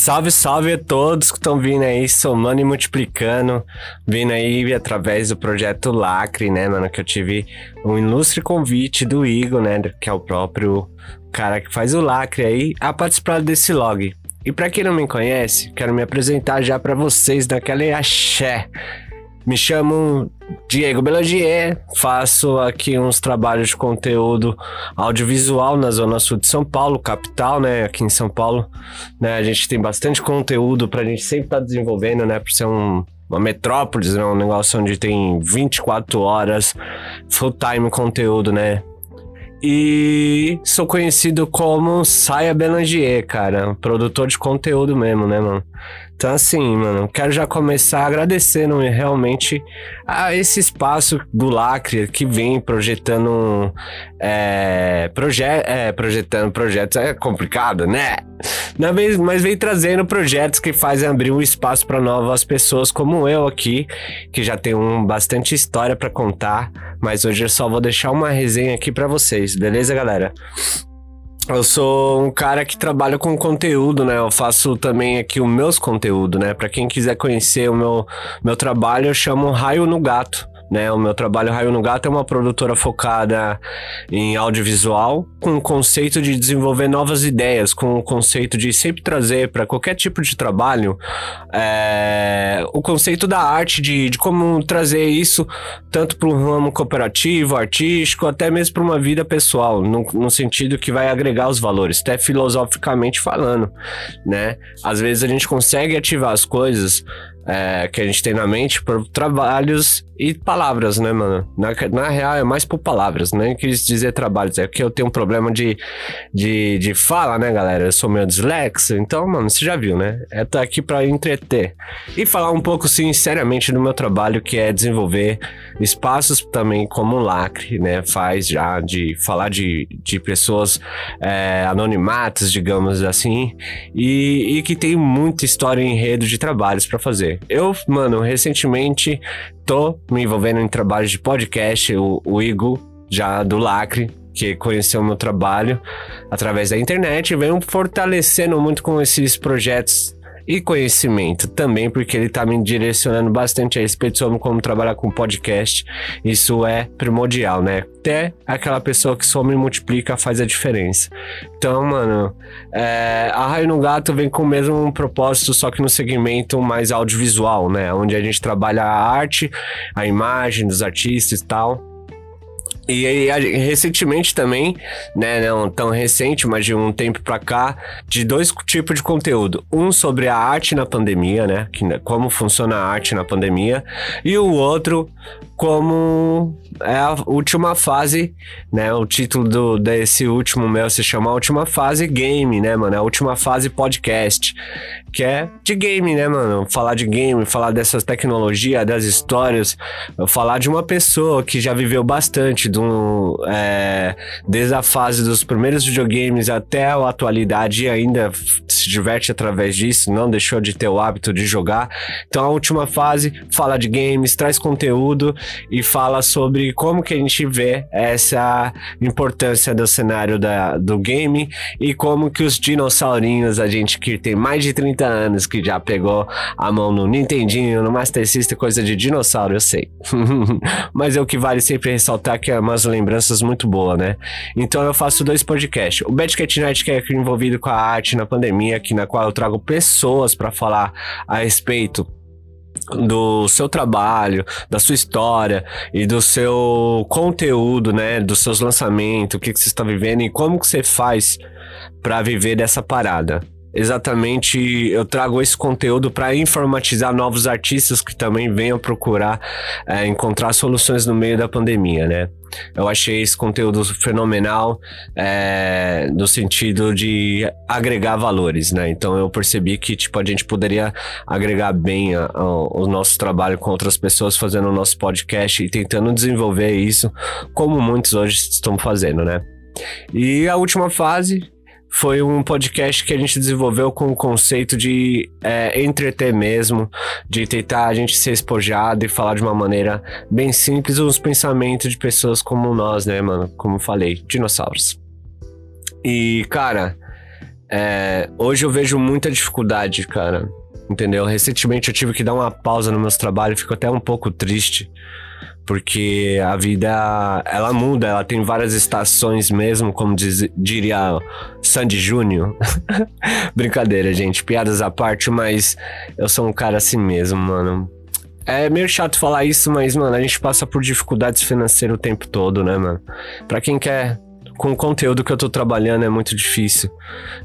Salve, salve a todos que estão vindo aí, somando e multiplicando, vindo aí através do projeto Lacre, né, mano? Que eu tive um ilustre convite do Igor, né? Que é o próprio cara que faz o Lacre aí, a participar desse log. E para quem não me conhece, quero me apresentar já para vocês daquela axé. Me chamo Diego Belagier, faço aqui uns trabalhos de conteúdo audiovisual na Zona Sul de São Paulo, capital, né? Aqui em São Paulo, né? A gente tem bastante conteúdo pra gente sempre estar tá desenvolvendo, né? Por ser um, uma metrópole, né? um negócio onde tem 24 horas full time conteúdo, né? E sou conhecido como Saia Belagier, cara. Produtor de conteúdo mesmo, né, mano? Então, assim, mano, quero já começar agradecendo realmente a esse espaço do Lacre que vem projetando. É, proje é, projetando projetos é complicado, né? Mas vem trazendo projetos que fazem abrir um espaço para novas pessoas como eu aqui, que já tenho um, bastante história para contar. Mas hoje eu só vou deixar uma resenha aqui para vocês, beleza, galera? Eu sou um cara que trabalha com conteúdo, né? Eu faço também aqui os meus conteúdos, né? Para quem quiser conhecer o meu, meu trabalho, eu chamo Raio no Gato. Né, o meu trabalho Raio no Gato é uma produtora focada em audiovisual, com o conceito de desenvolver novas ideias, com o conceito de sempre trazer para qualquer tipo de trabalho é, o conceito da arte, de, de como trazer isso tanto para um ramo cooperativo, artístico, até mesmo para uma vida pessoal, no, no, sentido que vai agregar os valores, até filosoficamente falando, né? Às vezes a gente consegue ativar as coisas é, que a gente tem na mente por trabalhos e palavras, né, mano? Na, na real, é mais por palavras, nem né? quis dizer trabalhos. É que eu tenho um problema de, de, de fala, né, galera? Eu sou meio dislexo, então, mano, você já viu, né? É tô aqui pra entreter. E falar um pouco, sinceramente, do meu trabalho, que é desenvolver espaços também como o Lacre, né? Faz já de falar de, de pessoas é, anonimatas, digamos assim, e, e que tem muita história em enredo de trabalhos para fazer. Eu, mano, recentemente tô me envolvendo em trabalhos de podcast, o, o Igor, já do Lacre, que conheceu meu trabalho através da internet, vem fortalecendo muito com esses projetos e conhecimento também, porque ele está me direcionando bastante a respeito sobre como trabalhar com podcast. Isso é primordial, né? Até aquela pessoa que some e multiplica faz a diferença. Então, mano, é, a Raio no Gato vem com o mesmo propósito, só que no segmento mais audiovisual, né? Onde a gente trabalha a arte, a imagem dos artistas e tal. E aí, recentemente também, né, não tão recente, mas de um tempo pra cá, de dois tipos de conteúdo. Um sobre a arte na pandemia, né, que, como funciona a arte na pandemia, e o outro como é a última fase, né, o título do, desse último meu se chama a Última Fase Game, né, mano, é a Última Fase Podcast, que é de game, né, mano, falar de game, falar dessas tecnologias, das histórias, falar de uma pessoa que já viveu bastante, é, desde a fase dos primeiros videogames até a atualidade e ainda se diverte através disso, não deixou de ter o hábito de jogar. Então a última fase fala de games, traz conteúdo e fala sobre como que a gente vê essa importância do cenário da, do game e como que os dinossaurinhos, a gente que tem mais de 30 anos, que já pegou a mão no Nintendinho, no Master System, coisa de dinossauro, eu sei. Mas é o que vale sempre ressaltar que é umas lembranças muito boas, né? Então eu faço dois podcasts. O Bad Cat Night, que é envolvido com a arte na pandemia, aqui na qual eu trago pessoas para falar a respeito do seu trabalho, da sua história e do seu conteúdo, né, dos seus lançamentos, o que, que você está vivendo e como que você faz para viver dessa parada exatamente eu trago esse conteúdo para informatizar novos artistas que também venham procurar é, encontrar soluções no meio da pandemia, né? Eu achei esse conteúdo fenomenal é, no sentido de agregar valores, né? Então eu percebi que tipo a gente poderia agregar bem a, a, o nosso trabalho com outras pessoas fazendo o nosso podcast e tentando desenvolver isso como muitos hoje estão fazendo, né? E a última fase foi um podcast que a gente desenvolveu com o conceito de é, entreter mesmo, de tentar a gente ser espojado e falar de uma maneira bem simples os pensamentos de pessoas como nós, né, mano? Como falei, dinossauros. E, cara, é, hoje eu vejo muita dificuldade, cara. Entendeu? Recentemente eu tive que dar uma pausa no meus trabalhos, fico até um pouco triste. Porque a vida, ela muda, ela tem várias estações mesmo, como diz, diria Sandy Júnior. Brincadeira, gente, piadas à parte, mas eu sou um cara assim mesmo, mano. É meio chato falar isso, mas, mano, a gente passa por dificuldades financeiras o tempo todo, né, mano? Pra quem quer com o conteúdo que eu tô trabalhando é muito difícil,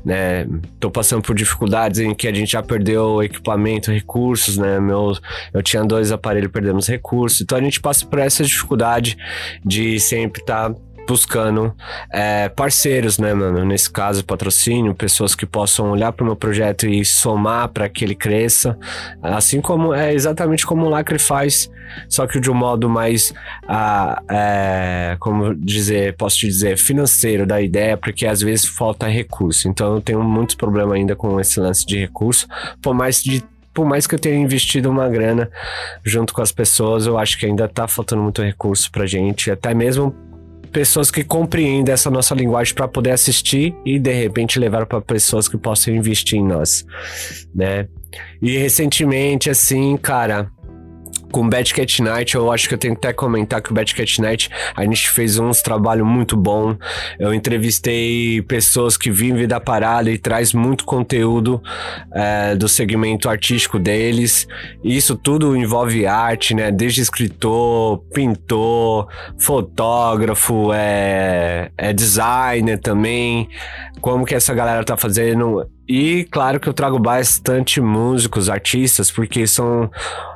né? Tô passando por dificuldades em que a gente já perdeu equipamento, recursos, né? Meu, eu tinha dois aparelhos, perdemos recursos. Então a gente passa por essa dificuldade de sempre estar tá buscando é, parceiros, né, mano? Nesse caso, patrocínio, pessoas que possam olhar para o meu projeto e somar para que ele cresça. Assim como é exatamente como o Lacre faz, só que de um modo mais, ah, é, como dizer, posso te dizer, financeiro da ideia, porque às vezes falta recurso. Então eu tenho muitos problemas ainda com esse lance de recurso, por mais de por mais que eu tenha investido uma grana junto com as pessoas, eu acho que ainda tá faltando muito recurso pra gente, até mesmo pessoas que compreendem essa nossa linguagem para poder assistir e de repente levar para pessoas que possam investir em nós, né? E recentemente, assim, cara, com Bad Cat Night, eu acho que eu tenho até comentar que o Bad Cat Night, a gente fez uns trabalho muito bom. Eu entrevistei pessoas que vivem da parada e traz muito conteúdo é, do segmento artístico deles. Isso tudo envolve arte, né? Desde escritor, pintor, fotógrafo, é, é designer também. Como que essa galera tá fazendo e claro que eu trago bastante músicos, artistas, porque são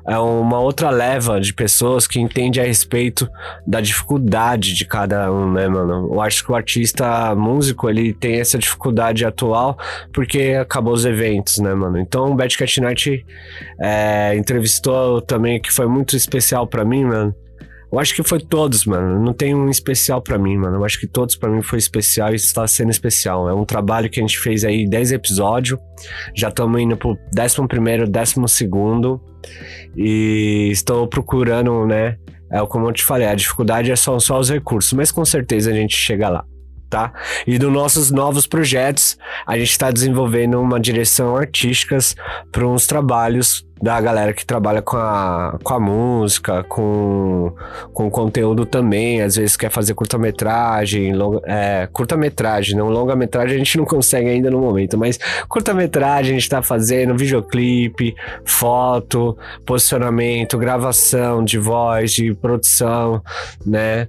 é uma outra leva de pessoas que entende a respeito da dificuldade de cada um, né, mano? Eu acho que o artista músico, ele tem essa dificuldade atual porque acabou os eventos, né, mano? Então o Bad Cat Night é, entrevistou também, que foi muito especial para mim, mano eu acho que foi todos, mano. Não tem um especial para mim, mano. Eu acho que todos para mim foi especial e está sendo especial. É um trabalho que a gente fez aí 10 episódios. Já estamos indo pro 11 décimo segundo. E estou procurando, né? É como eu te falei, a dificuldade é só, só os recursos, mas com certeza a gente chega lá tá? E dos nossos novos projetos, a gente está desenvolvendo uma direção artística para uns trabalhos da galera que trabalha com a, com a música, com, com conteúdo também, às vezes quer fazer curta-metragem, é, curta-metragem, não longa-metragem a gente não consegue ainda no momento, mas curta-metragem a gente está fazendo, videoclipe, foto, posicionamento, gravação de voz, de produção, né?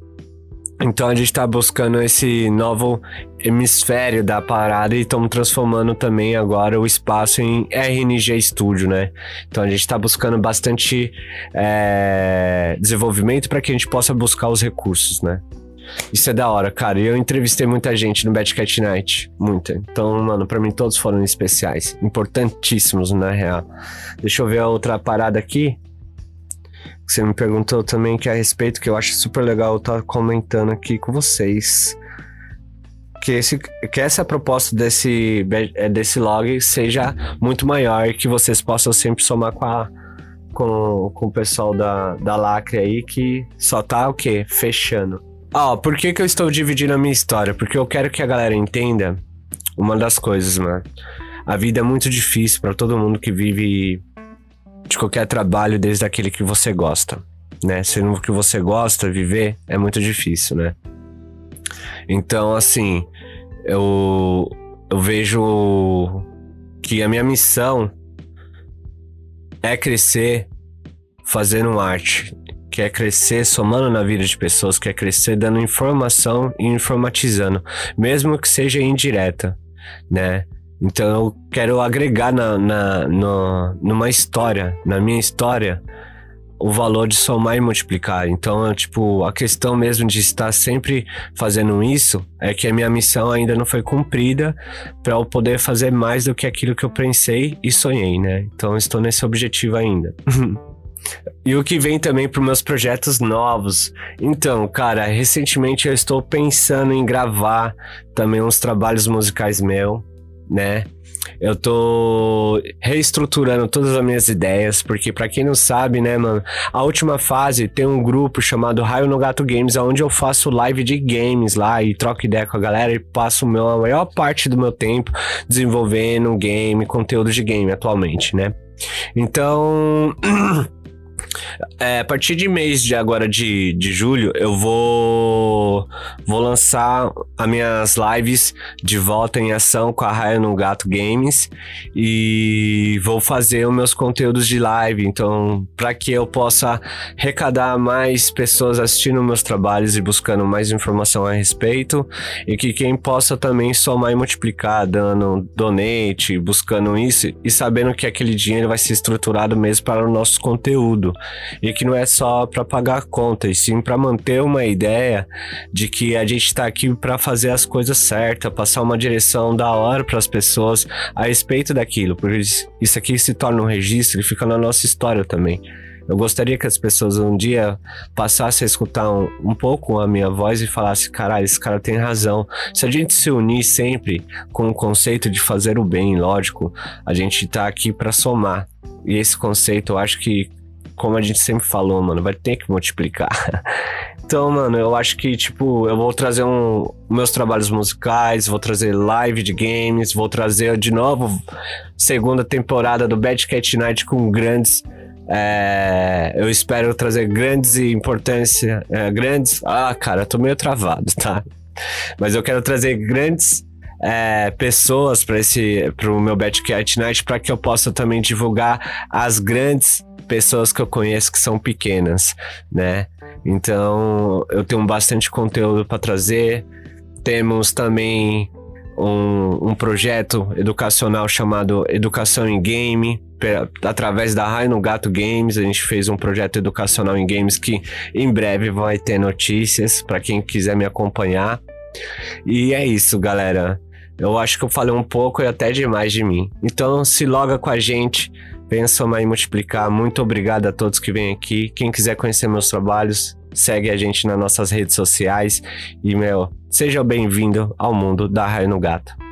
Então a gente está buscando esse novo hemisfério da parada e estamos transformando também agora o espaço em RNG Studio, né? Então a gente está buscando bastante é, desenvolvimento para que a gente possa buscar os recursos, né? Isso é da hora, cara. Eu entrevistei muita gente no Bad Cat Night. Muita. Então, mano, pra mim todos foram especiais. Importantíssimos, na real. Deixa eu ver a outra parada aqui. Você me perguntou também que a respeito, que eu acho super legal estar tá comentando aqui com vocês. Que, esse, que essa proposta desse, é, desse log seja muito maior e que vocês possam sempre somar com, a, com, com o pessoal da, da Lacre aí, que só tá o quê? Fechando. Ó, oh, por que, que eu estou dividindo a minha história? Porque eu quero que a galera entenda uma das coisas, mano. A vida é muito difícil para todo mundo que vive de qualquer trabalho, desde aquele que você gosta, né? Sendo o que você gosta, viver é muito difícil, né? Então, assim, eu, eu vejo que a minha missão é crescer fazendo arte, que é crescer somando na vida de pessoas, que é crescer dando informação e informatizando, mesmo que seja indireta, né? Então eu quero agregar na, na, no, numa história, na minha história, o valor de somar e multiplicar. Então, tipo, a questão mesmo de estar sempre fazendo isso é que a minha missão ainda não foi cumprida para eu poder fazer mais do que aquilo que eu pensei e sonhei, né? Então, estou nesse objetivo ainda. e o que vem também para meus projetos novos. Então, cara, recentemente eu estou pensando em gravar também uns trabalhos musicais meu né? eu tô reestruturando todas as minhas ideias, porque para quem não sabe, né, mano, a última fase tem um grupo chamado Raio no Gato Games, onde eu faço live de games lá e troco ideia com a galera e passo meu, a maior parte do meu tempo desenvolvendo game, conteúdo de game atualmente, né? Então. É, a partir de mês de agora de, de julho, eu vou vou lançar as minhas lives de volta em ação com a Raia no Gato Games e vou fazer os meus conteúdos de live. Então, para que eu possa arrecadar mais pessoas assistindo meus trabalhos e buscando mais informação a respeito e que quem possa também somar e multiplicar, dando donate, buscando isso e sabendo que aquele dinheiro vai ser estruturado mesmo para o nosso conteúdo e que não é só para pagar conta, e sim para manter uma ideia de que a gente está aqui para fazer as coisas certas, passar uma direção da hora para as pessoas a respeito daquilo, porque isso aqui se torna um registro e fica na nossa história também. Eu gostaria que as pessoas um dia passassem a escutar um, um pouco a minha voz e falassem: caralho, esse cara tem razão. Se a gente se unir sempre com o conceito de fazer o bem, lógico, a gente tá aqui para somar. E esse conceito eu acho que como a gente sempre falou, mano, vai ter que multiplicar. Então, mano, eu acho que, tipo, eu vou trazer um, meus trabalhos musicais, vou trazer live de games, vou trazer de novo segunda temporada do Bad Cat Night com grandes. É, eu espero trazer grandes importância. É, grandes. Ah, cara, eu tô meio travado, tá? Mas eu quero trazer grandes é, pessoas para esse pro meu Bad Cat Night para que eu possa também divulgar as grandes pessoas que eu conheço que são pequenas, né? Então, eu tenho bastante conteúdo para trazer. Temos também um, um, projeto educacional chamado Educação em Game. Através da Raio no Gato Games, a gente fez um projeto educacional em games que em breve vai ter notícias para quem quiser me acompanhar. E é isso, galera. Eu acho que eu falei um pouco e até demais de mim. Então se loga com a gente Venha somar e multiplicar. Muito obrigado a todos que vêm aqui. Quem quiser conhecer meus trabalhos, segue a gente nas nossas redes sociais. E, meu, seja bem-vindo ao mundo da Raio no Gato.